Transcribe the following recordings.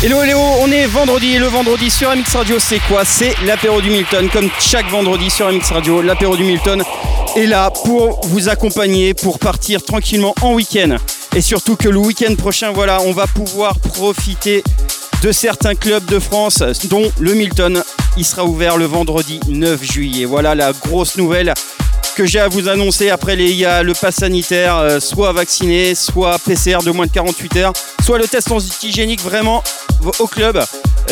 Hello, hello, on est vendredi et le vendredi sur MX Radio, c'est quoi? C'est l'apéro du Milton. Comme chaque vendredi sur MX Radio, l'apéro du Milton est là pour vous accompagner, pour partir tranquillement en week-end. Et surtout que le week-end prochain, voilà, on va pouvoir profiter de certains clubs de France, dont le Milton. Il sera ouvert le vendredi 9 juillet. Voilà la grosse nouvelle que j'ai à vous annoncer. Après, il y a le pass sanitaire, euh, soit vacciné, soit PCR de moins de 48 heures, soit le test antigénique vraiment au club.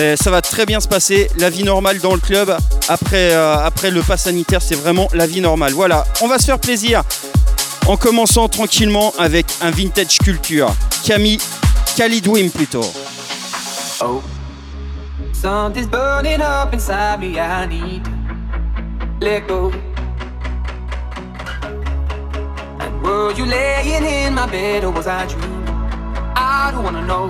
Euh, ça va très bien se passer. La vie normale dans le club après, euh, après le pass sanitaire, c'est vraiment la vie normale. Voilà, on va se faire plaisir en commençant tranquillement avec un vintage culture. Camille Khalidwim plutôt. Oh. Were you laying in my bed or was I dreaming? I don't wanna know.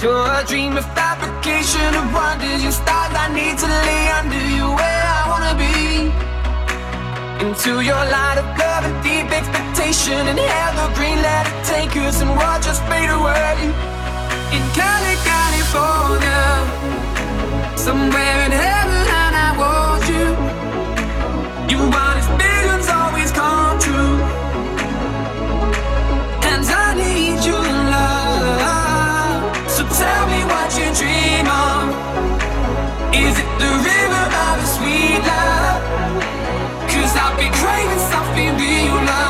You're a dream of fabrication of wonders. You stars I need to lay under you where I wanna be. Into your light of love and deep expectation and evergreen let it take us and watch us fade away. In Cali, California, somewhere in heaven, and I want you. You want Sunny, sunny, sunny, sunny, sunny, sunny,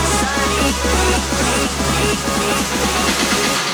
sunny, sunny,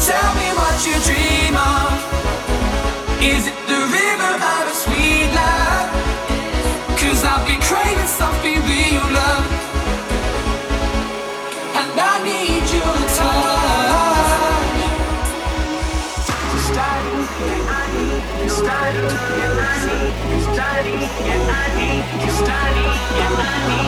tell me what you dream of. Is it the river of sweet love? Cause I've been craving something real love. And I need you to touch. I need I need I need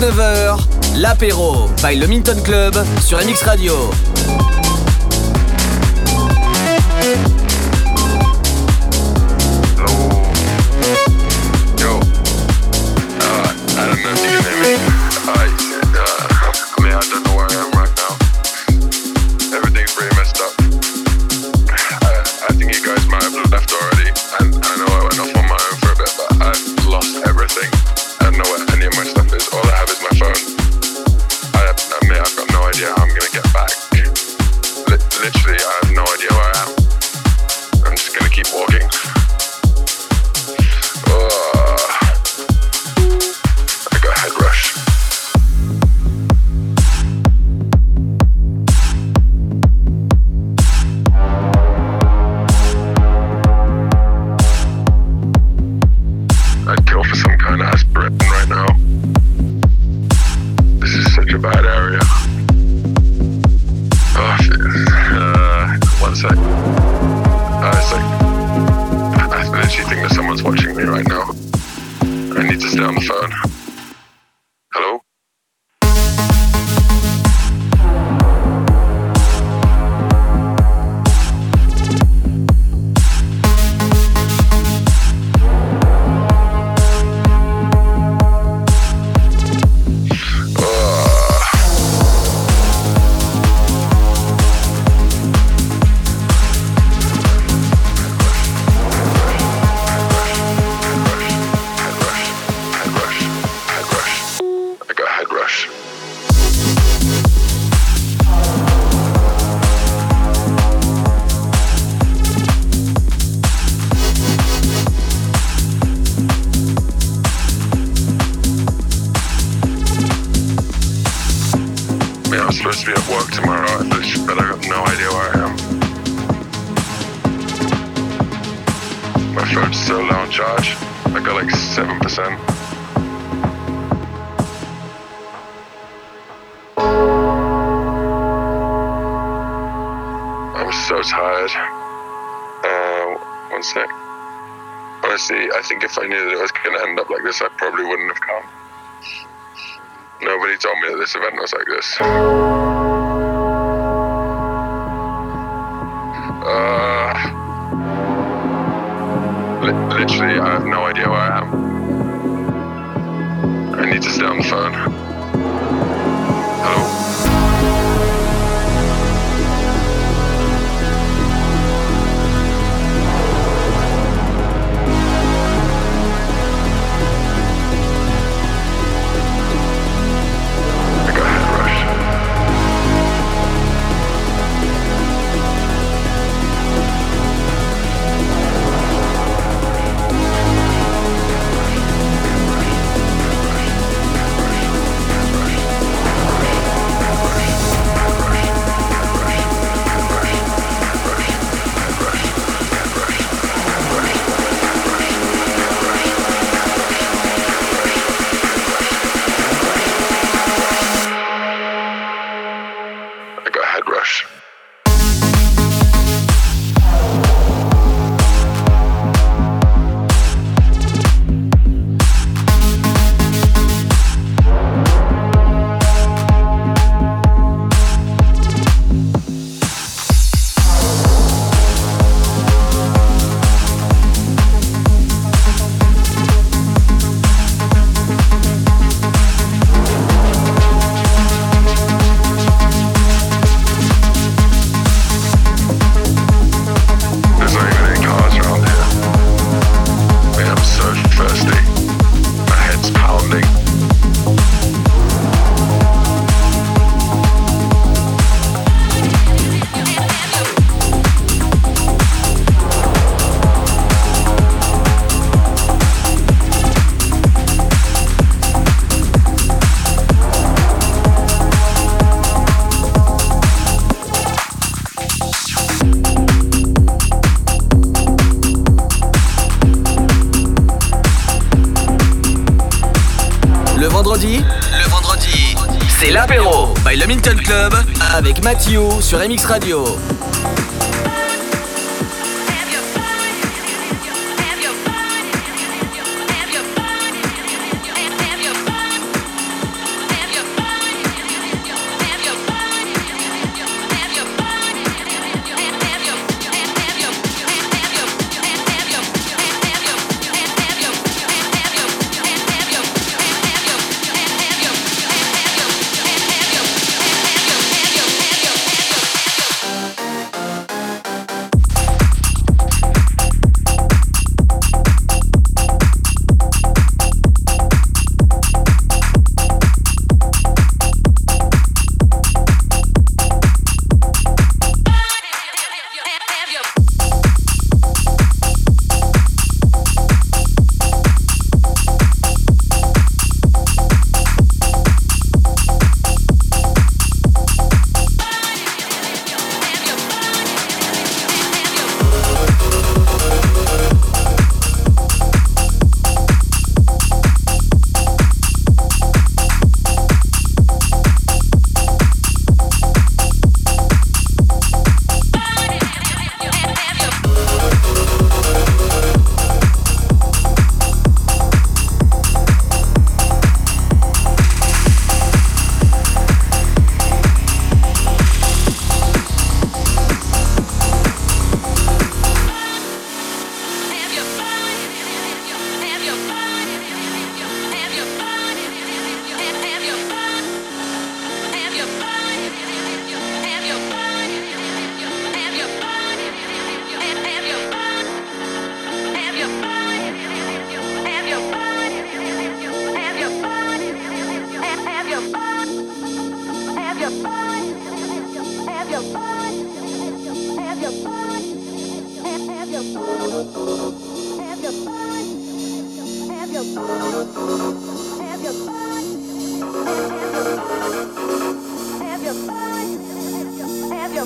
19h, l'apéro by le Minton Club sur MX Radio. Hello? sur MX Radio.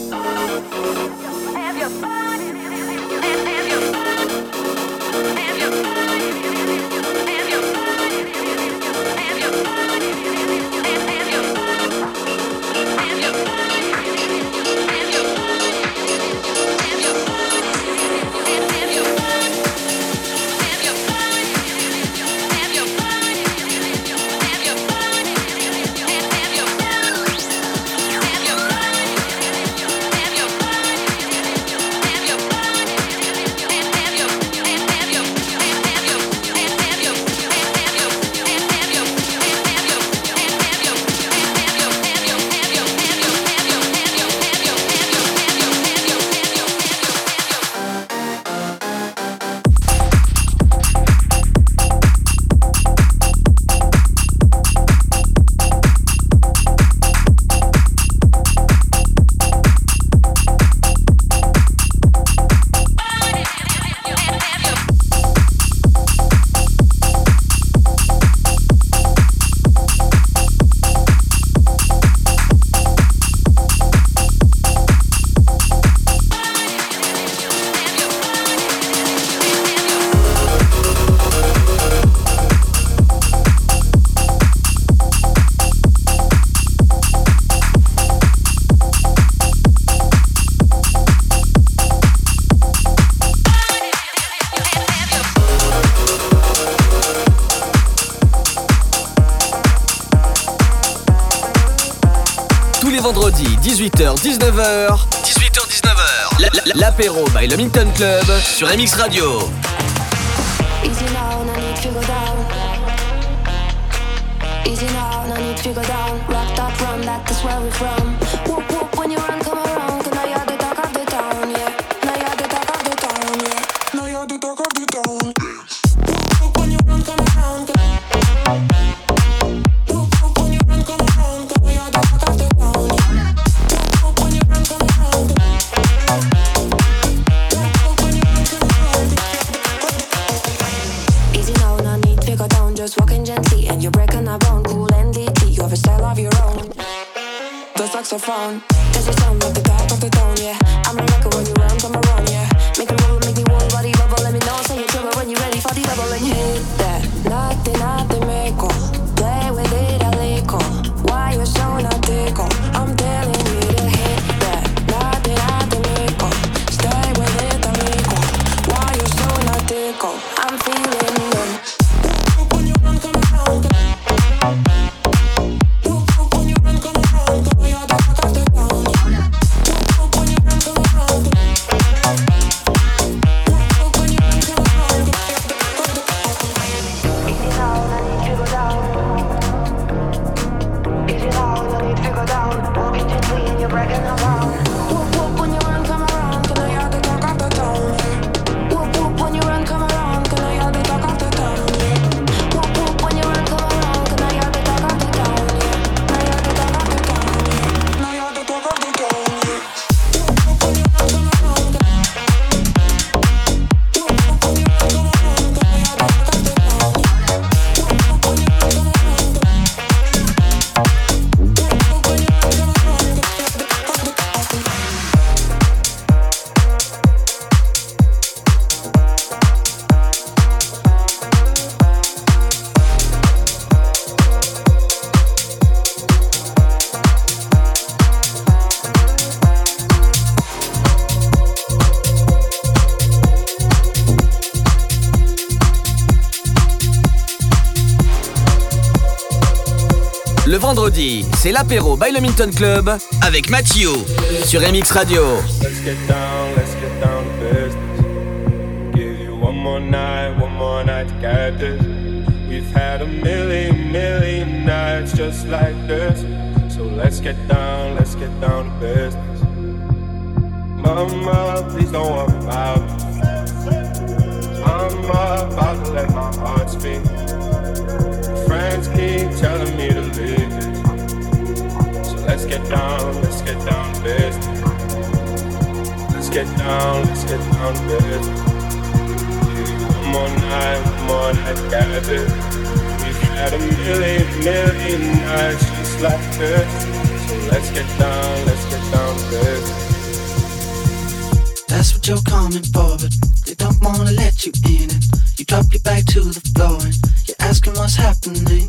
your, have your fun. Club sur MX Radio. Easy now, no need to go down. Easy now, no need to go down. Rocked up from that, that's where we're from. L'apéro by le Milton Club avec Mathieu sur MX Radio. Let's get down, let's get down to business. Give you one more night, one more night to get this. We've had a million, million nights just like this. So let's get down, let's get down to business. Mama, please don't worry about me. I'm about to let my heart speak. Friends keep telling me to leave. Let's get down, let's get down business. Let's get down, let's get down business. One more night, one more night, got it. We've had a million, million nights just like this. So let's get down, let's get down business. That's what you're coming for, but they don't wanna let you in it. You drop your back to the floor and you're asking what's happening.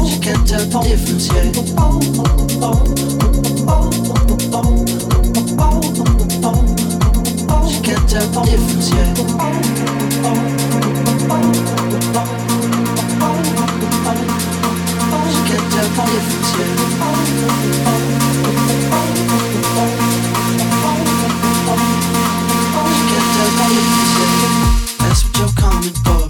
yet. She can't tell the difference yet. She can't tell the difference yet. That's what you're coming for,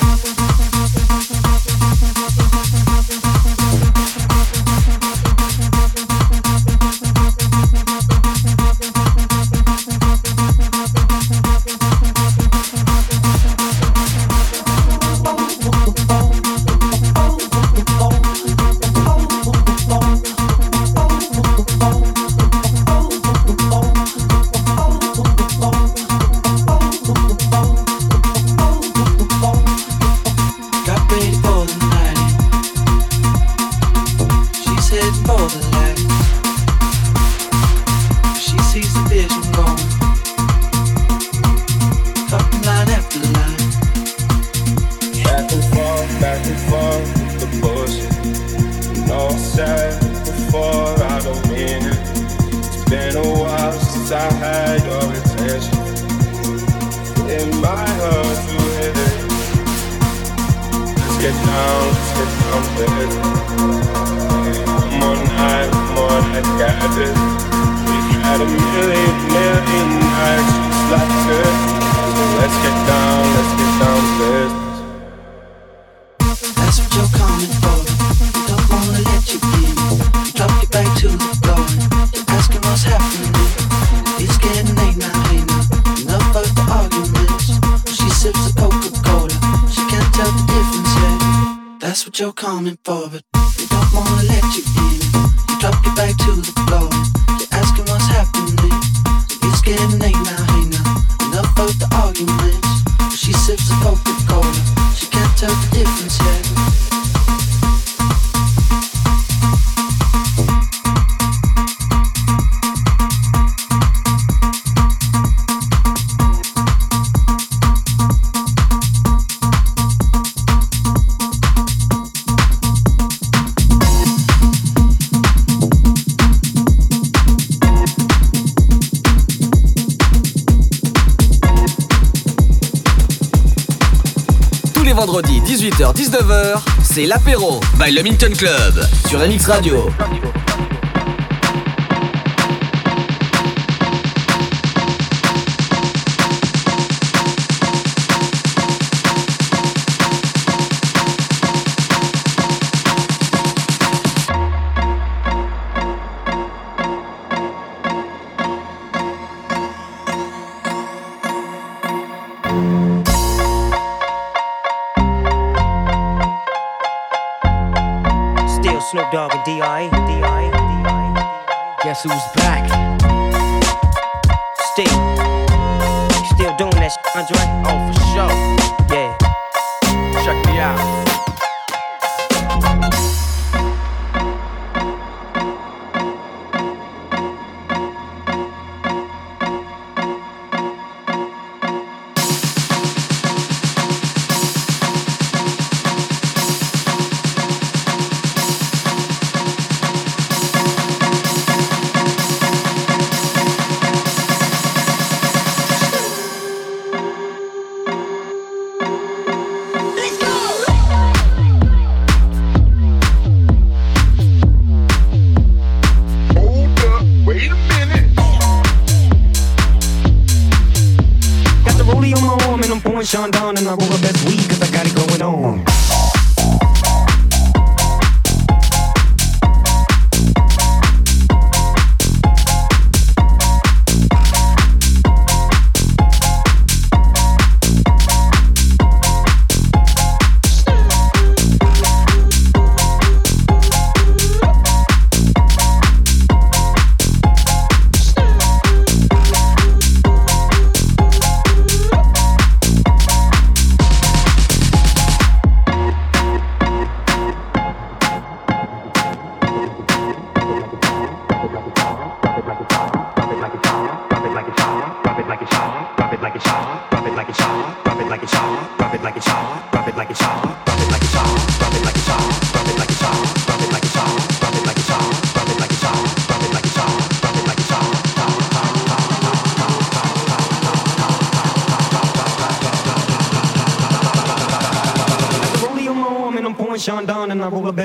18h-19h, c'est l'apéro by le Minton Club sur MX Radio.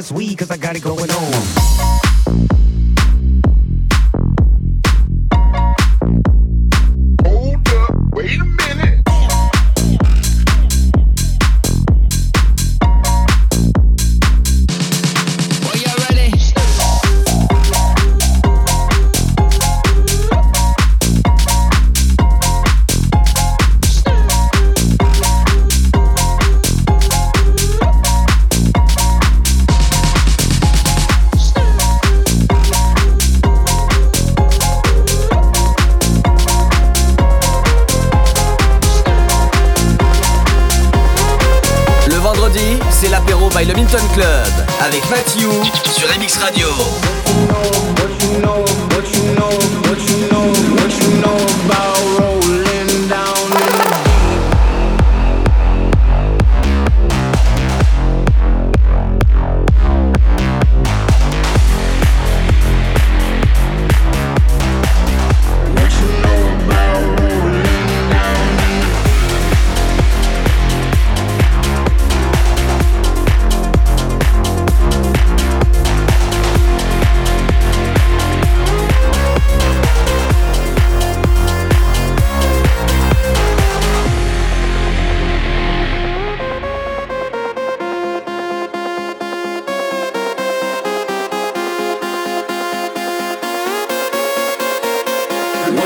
last week, cause I got it going on.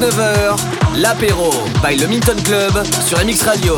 18h-19h, l'apéro by le Minton Club sur MX Radio.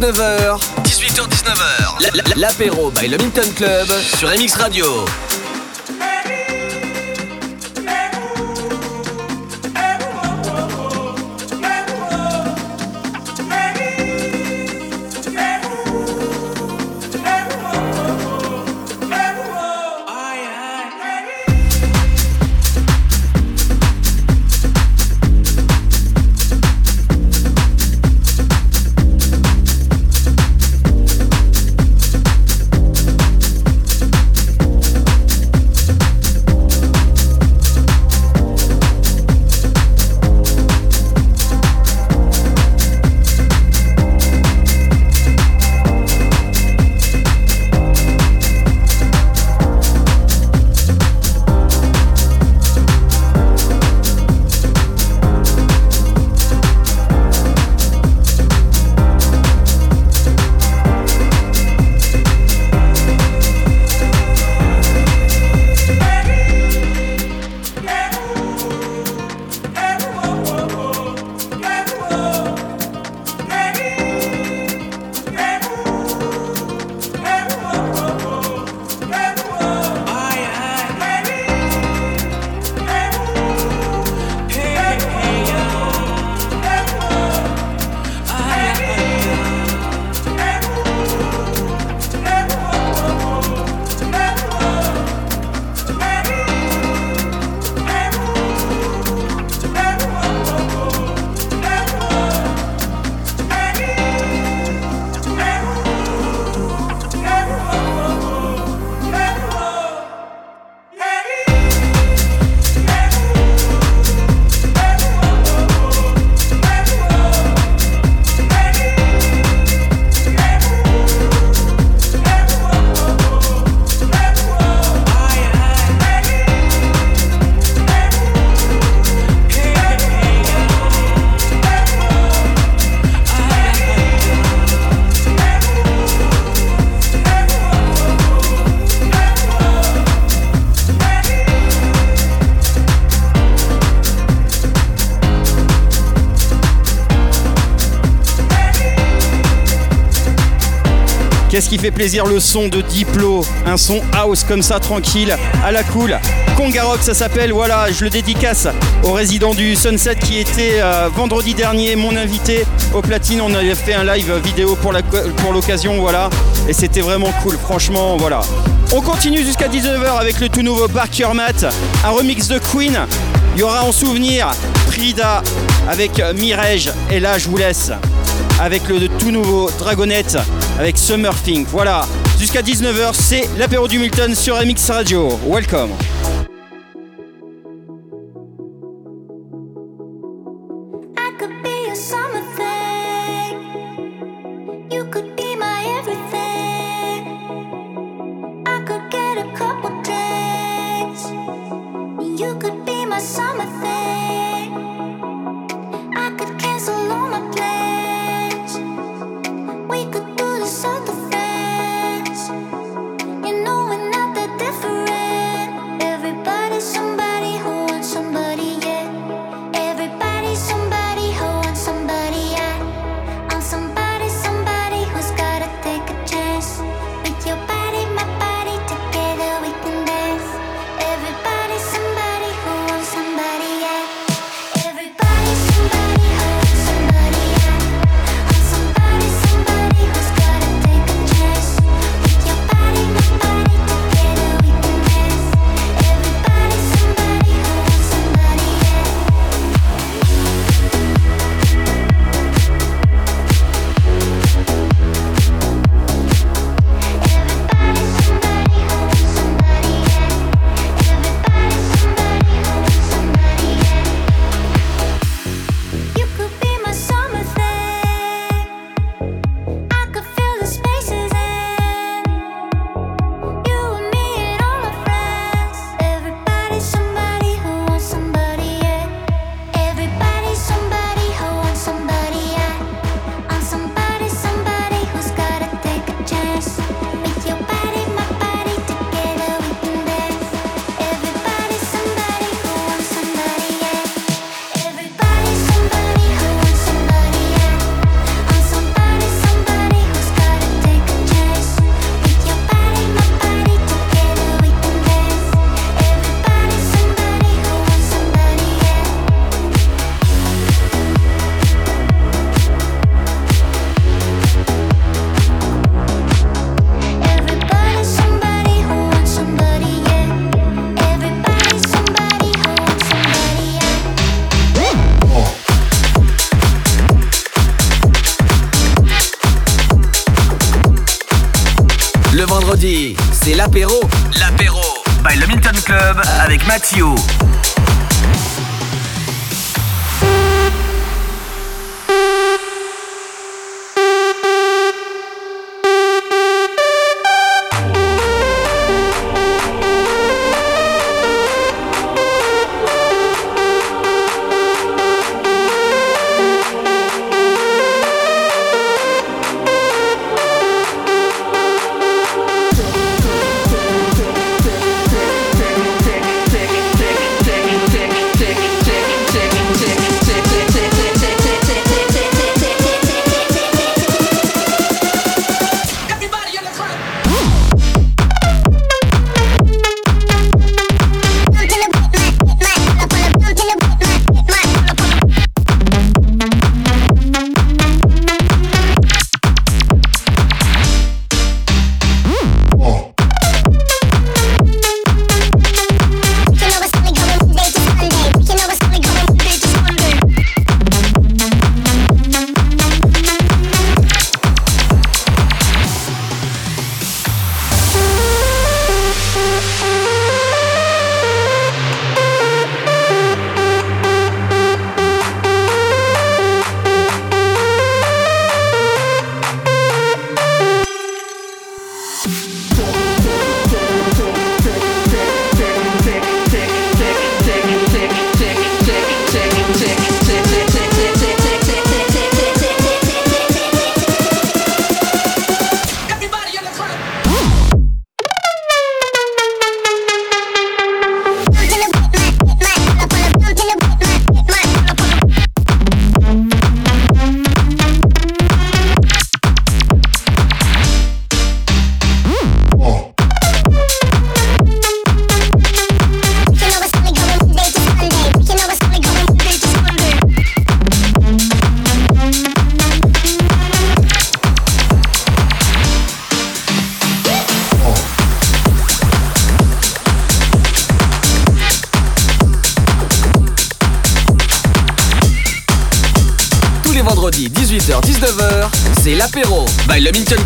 18h-19h. 18h-19h. L'apéro by le Minton Club sur MX Radio. Fait plaisir Le son de Diplo, un son house comme ça, tranquille, à la cool. Conga Rock, ça s'appelle, voilà, je le dédicace au résident du Sunset qui était euh, vendredi dernier mon invité au platine. On avait fait un live vidéo pour l'occasion, pour voilà, et c'était vraiment cool, franchement, voilà. On continue jusqu'à 19h avec le tout nouveau Barker Mat, un remix de Queen. Il y aura en souvenir Prida avec Mirej, et là je vous laisse avec le tout nouveau Dragonette avec Summer Thing. Voilà, jusqu'à 19h, c'est l'apéro du Milton sur MX Radio. Welcome.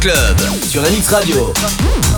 Club sur MX Radio.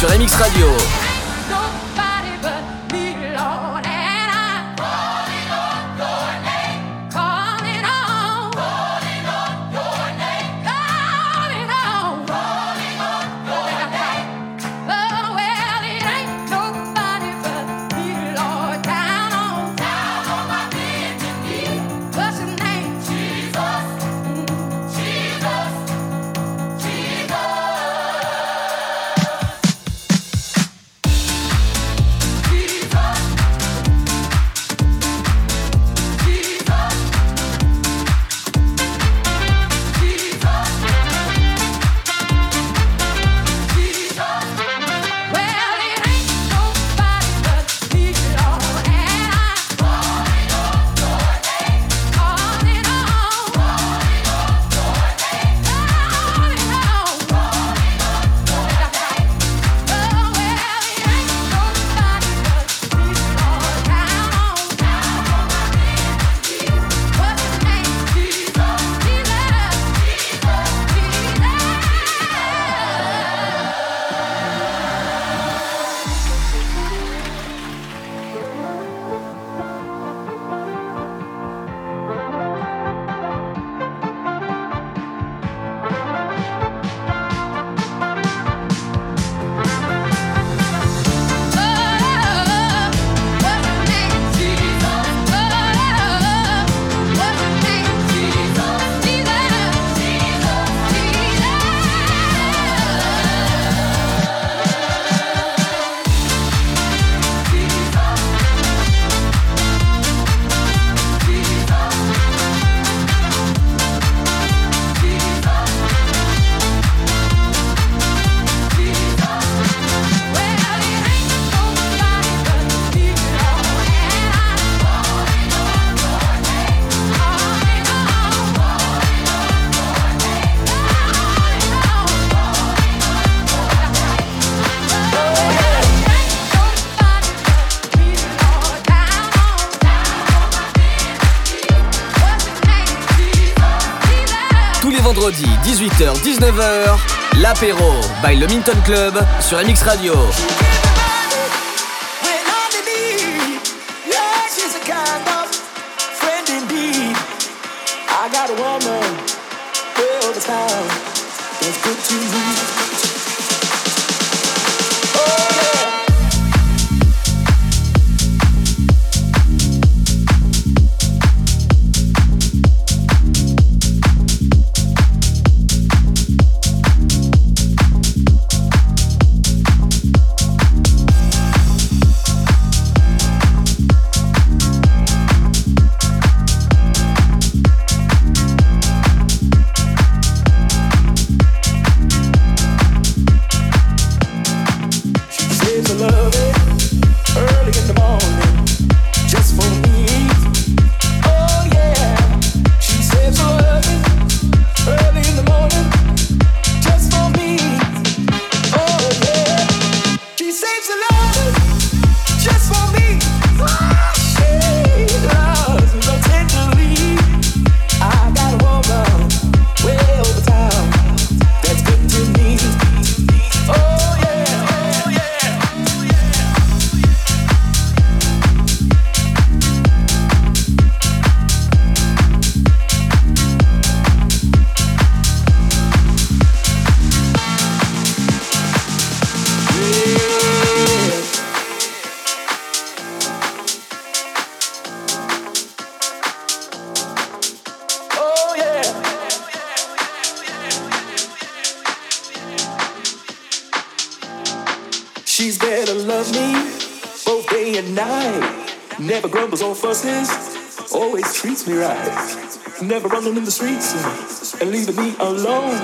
Sur MX Radio. 18h-19h, l'apéro by le Minton Club sur MX Radio. I got a woman, the time, that's good to me. Never running in the streets and leaving me alone.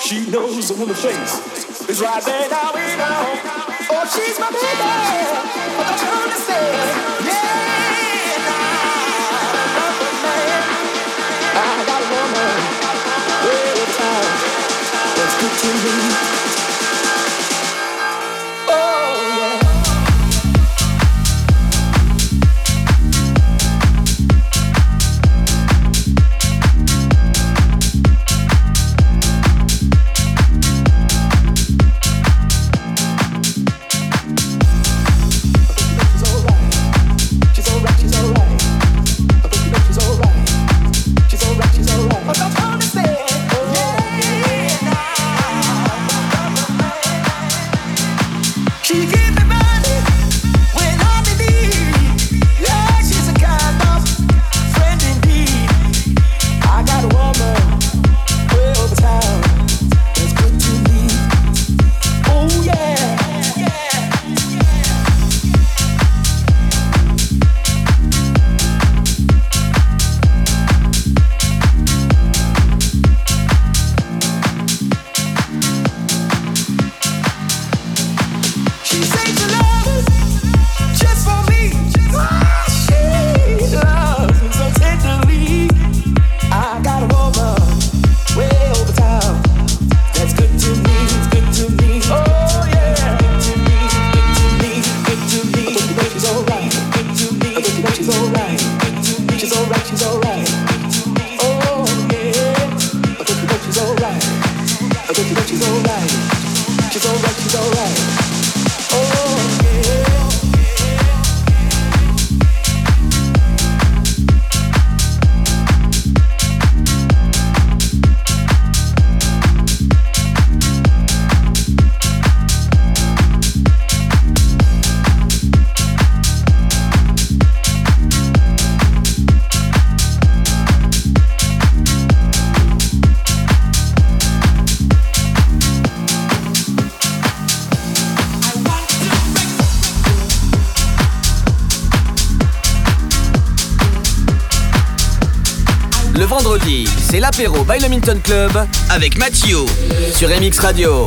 She knows the woman face is right there now we know. Oh, she's my baby. But don't you understand? Yeah, nah. I got a woman over time that's good to me. C'est l'apéro by le Club avec Mathieu sur MX Radio.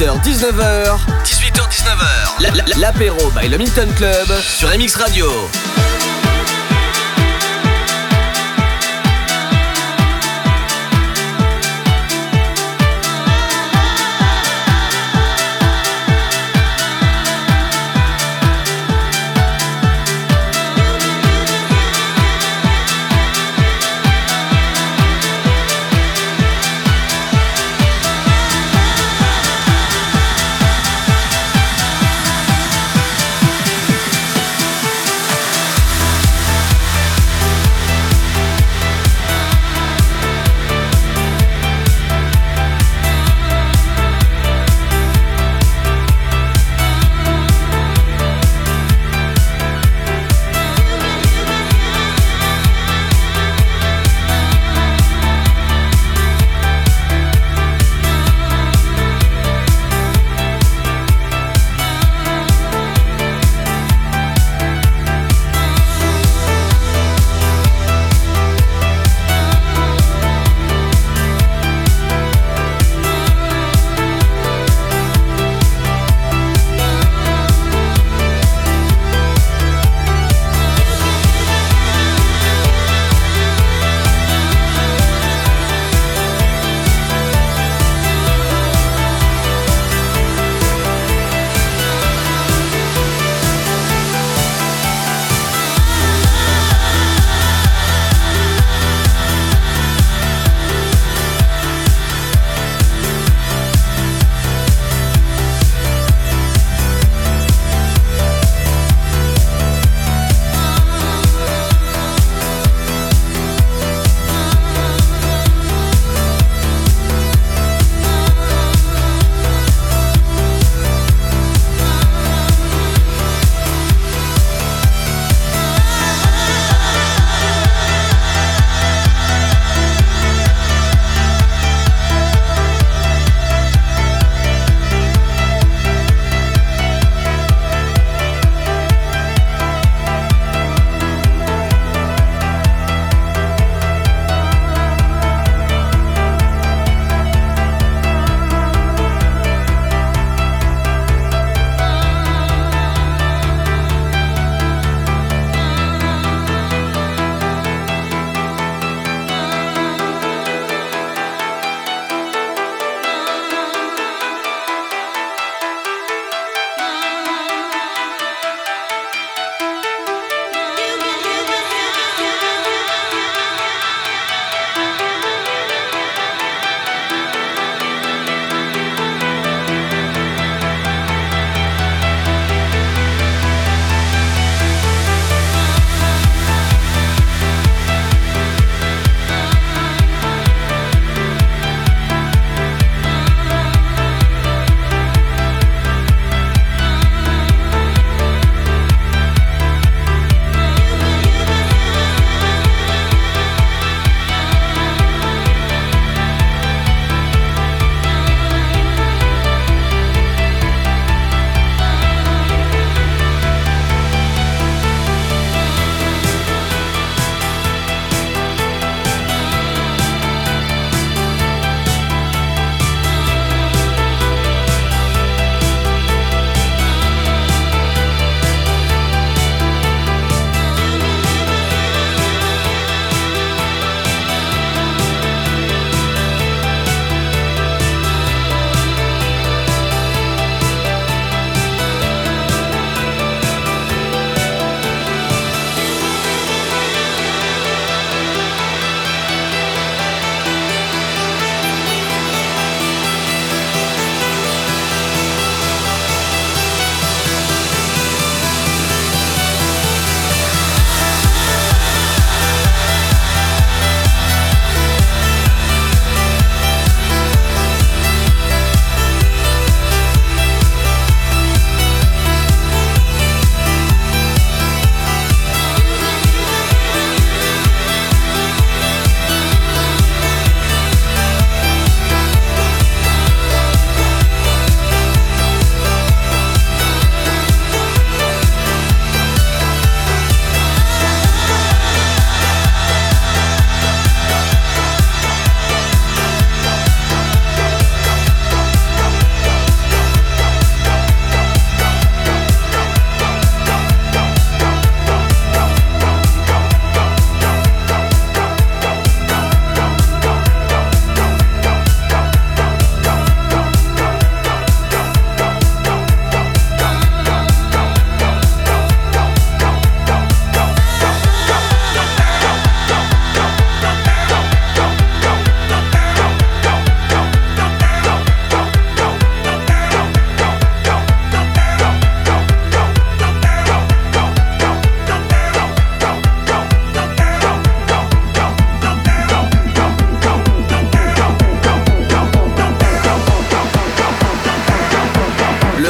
18h-19h. 18h-19h. L'apéro by le Milton Club sur MX Radio.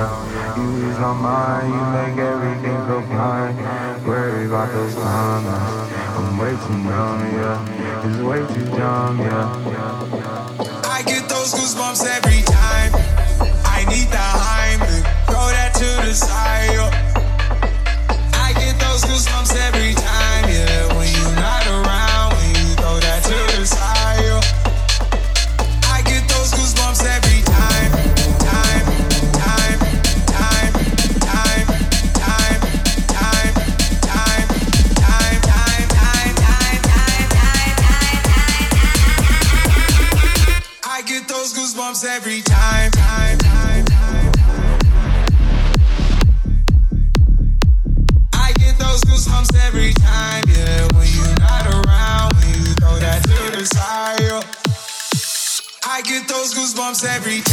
You use my mind, you make everything go blind. Worry about those comments. I'm way too young, yeah. It's way too dumb, yeah. I get those goosebumps every time. I need the to Throw that to the side. I get those goosebumps every every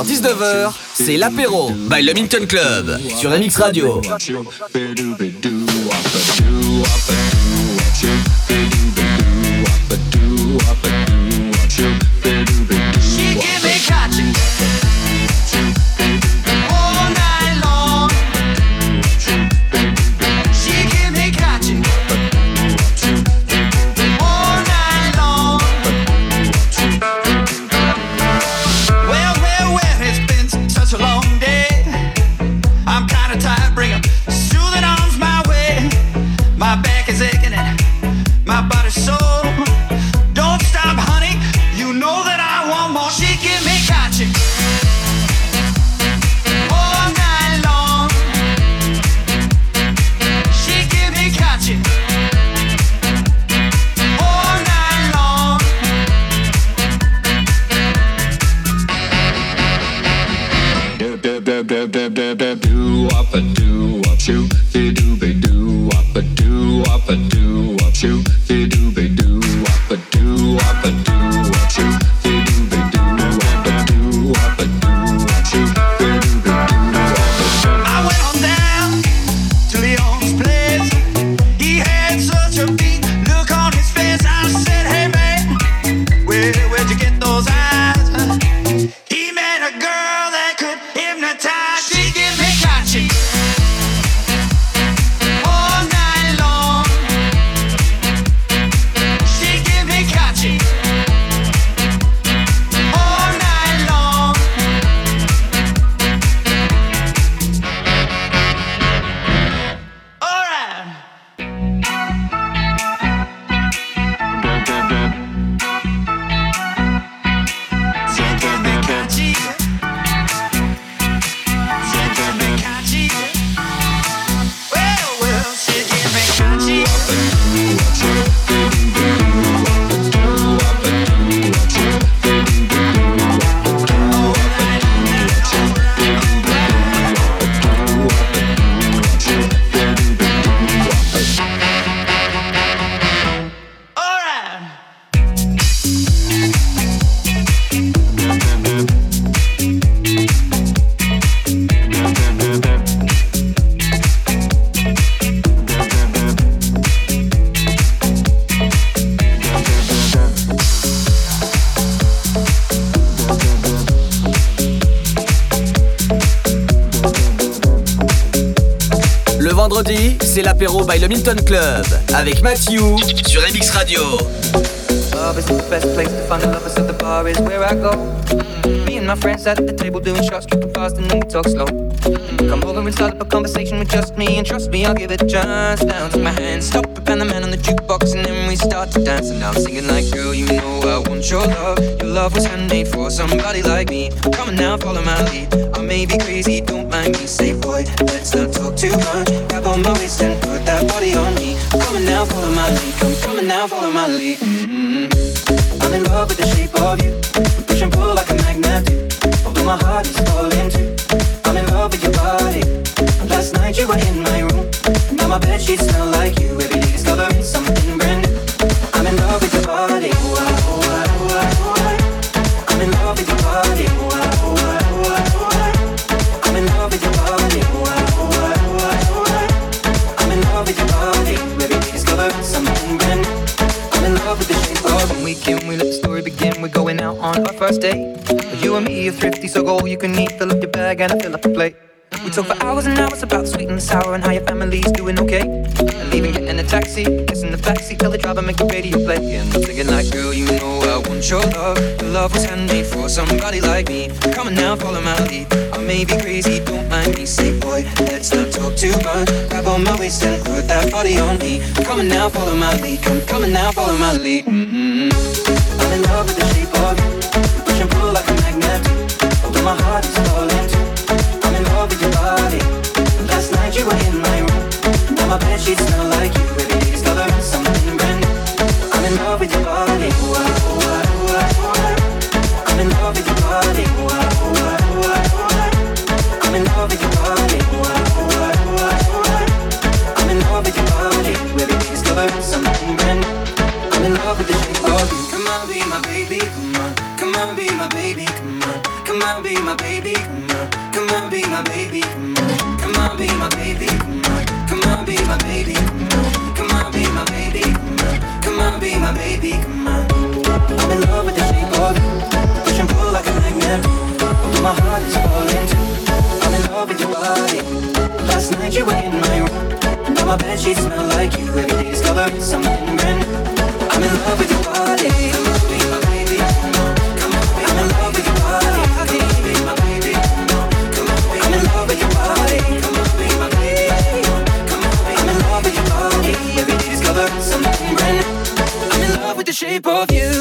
19h c'est l'apéro by le Minton Club sur MX Radio. Vendredi, c'est l'apéro by le Milton Club avec Matthew sur MX Radio. Love is the best place to find a lover, so the bar is where I go. Mm, Me and my friends at the table doing shots, tripping fast, and then we talk slow. Mm, Come over and start up a conversation with just me, and trust me, I'll give it a chance. Now take my hand, stop and the man on the jukebox, and then we start to dance. And now I'm singing like, girl, you know I want your love. Your love was handmade for somebody like me. Come on now, follow my lead. I may be crazy, don't mind me. Say, boy, let's not talk too much. Grab on my waist and put that body on me. Come on now, follow my lead. Come, come on now, follow my lead. Mm-hmm. I'm in love with the shape of you. Push and pull like a magnet do. Although my heart is falling too. I'm in love with your body. Last night you were in my room. Now my bed sheets smell like you. Every day discovering something on our first date. You and me are thrifty, so go all you can eat. Fill up your bag and I fill up the plate. We talk for hours and hours about sweet and sour and how your family's doing okay. And leaving, getting in a taxi, kissing the backseat, tell the driver make the radio play. And I'm thinking like, girl, you know I want your love. Your love was handmade for somebody like me. Come on now, follow my lead. I may be crazy, don't mind me. Say, boy, let's not talk too much. Grab on my waist and put that body on me. Come on now, follow my lead. Come, come on now, follow my lead. Mm-hmm. I'm in love with the shape of sheets smell like you.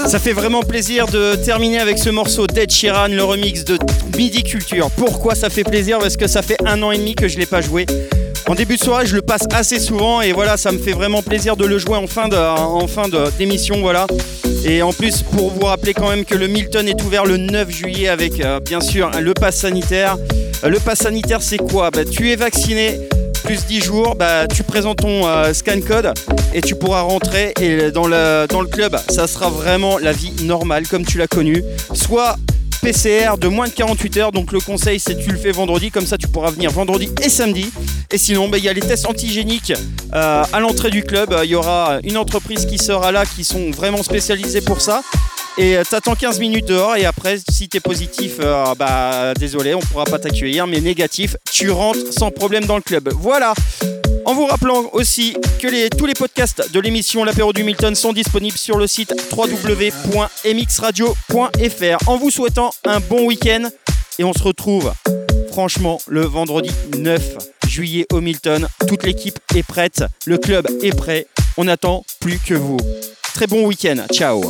Ça fait vraiment plaisir de terminer avec ce morceau d'Ed Sheeran, le remix de Midi Culture. Pourquoi ça fait plaisir? Parce que ça fait un an et demi que je l'ai pas joué. En début de soirée, je le passe assez souvent et voilà, ça me fait vraiment plaisir de le jouer en fin de, en fin de- d'émission, voilà. Et en plus, pour vous rappeler quand même que le Milton est ouvert le 9 juillet avec, euh, bien sûr, le pass sanitaire. Euh, Le pass sanitaire, c'est quoi? Bah, Tu es vacciné plus 10 jours, bah, tu présentes ton euh, scan code et tu pourras rentrer et dans le, dans le club, ça sera vraiment la vie normale comme tu l'as connue. Soit PCR de moins de 48 heures, donc le conseil c'est tu le fais vendredi, comme ça tu pourras venir vendredi et samedi. Et sinon, bah, il y a les tests antigéniques euh, à l'entrée du club. Il y aura une entreprise qui sera là, qui sont vraiment spécialisés pour ça. Et euh, t'attends 15 minutes dehors et après, si t'es positif, euh, bah désolé, on pourra pas t'accueillir. Mais négatif, tu rentres sans problème dans le club. Voilà. En vous rappelant aussi que tous les podcasts de l'émission L'apéro du Milton sont disponibles sur le site www.mxradio.fr. En vous souhaitant un bon week-end et on se retrouve franchement le vendredi 9 juillet au. Toute l'équipe est prête, le club est prêt. On n'attend plus que vous. Très bon week-end. Ciao.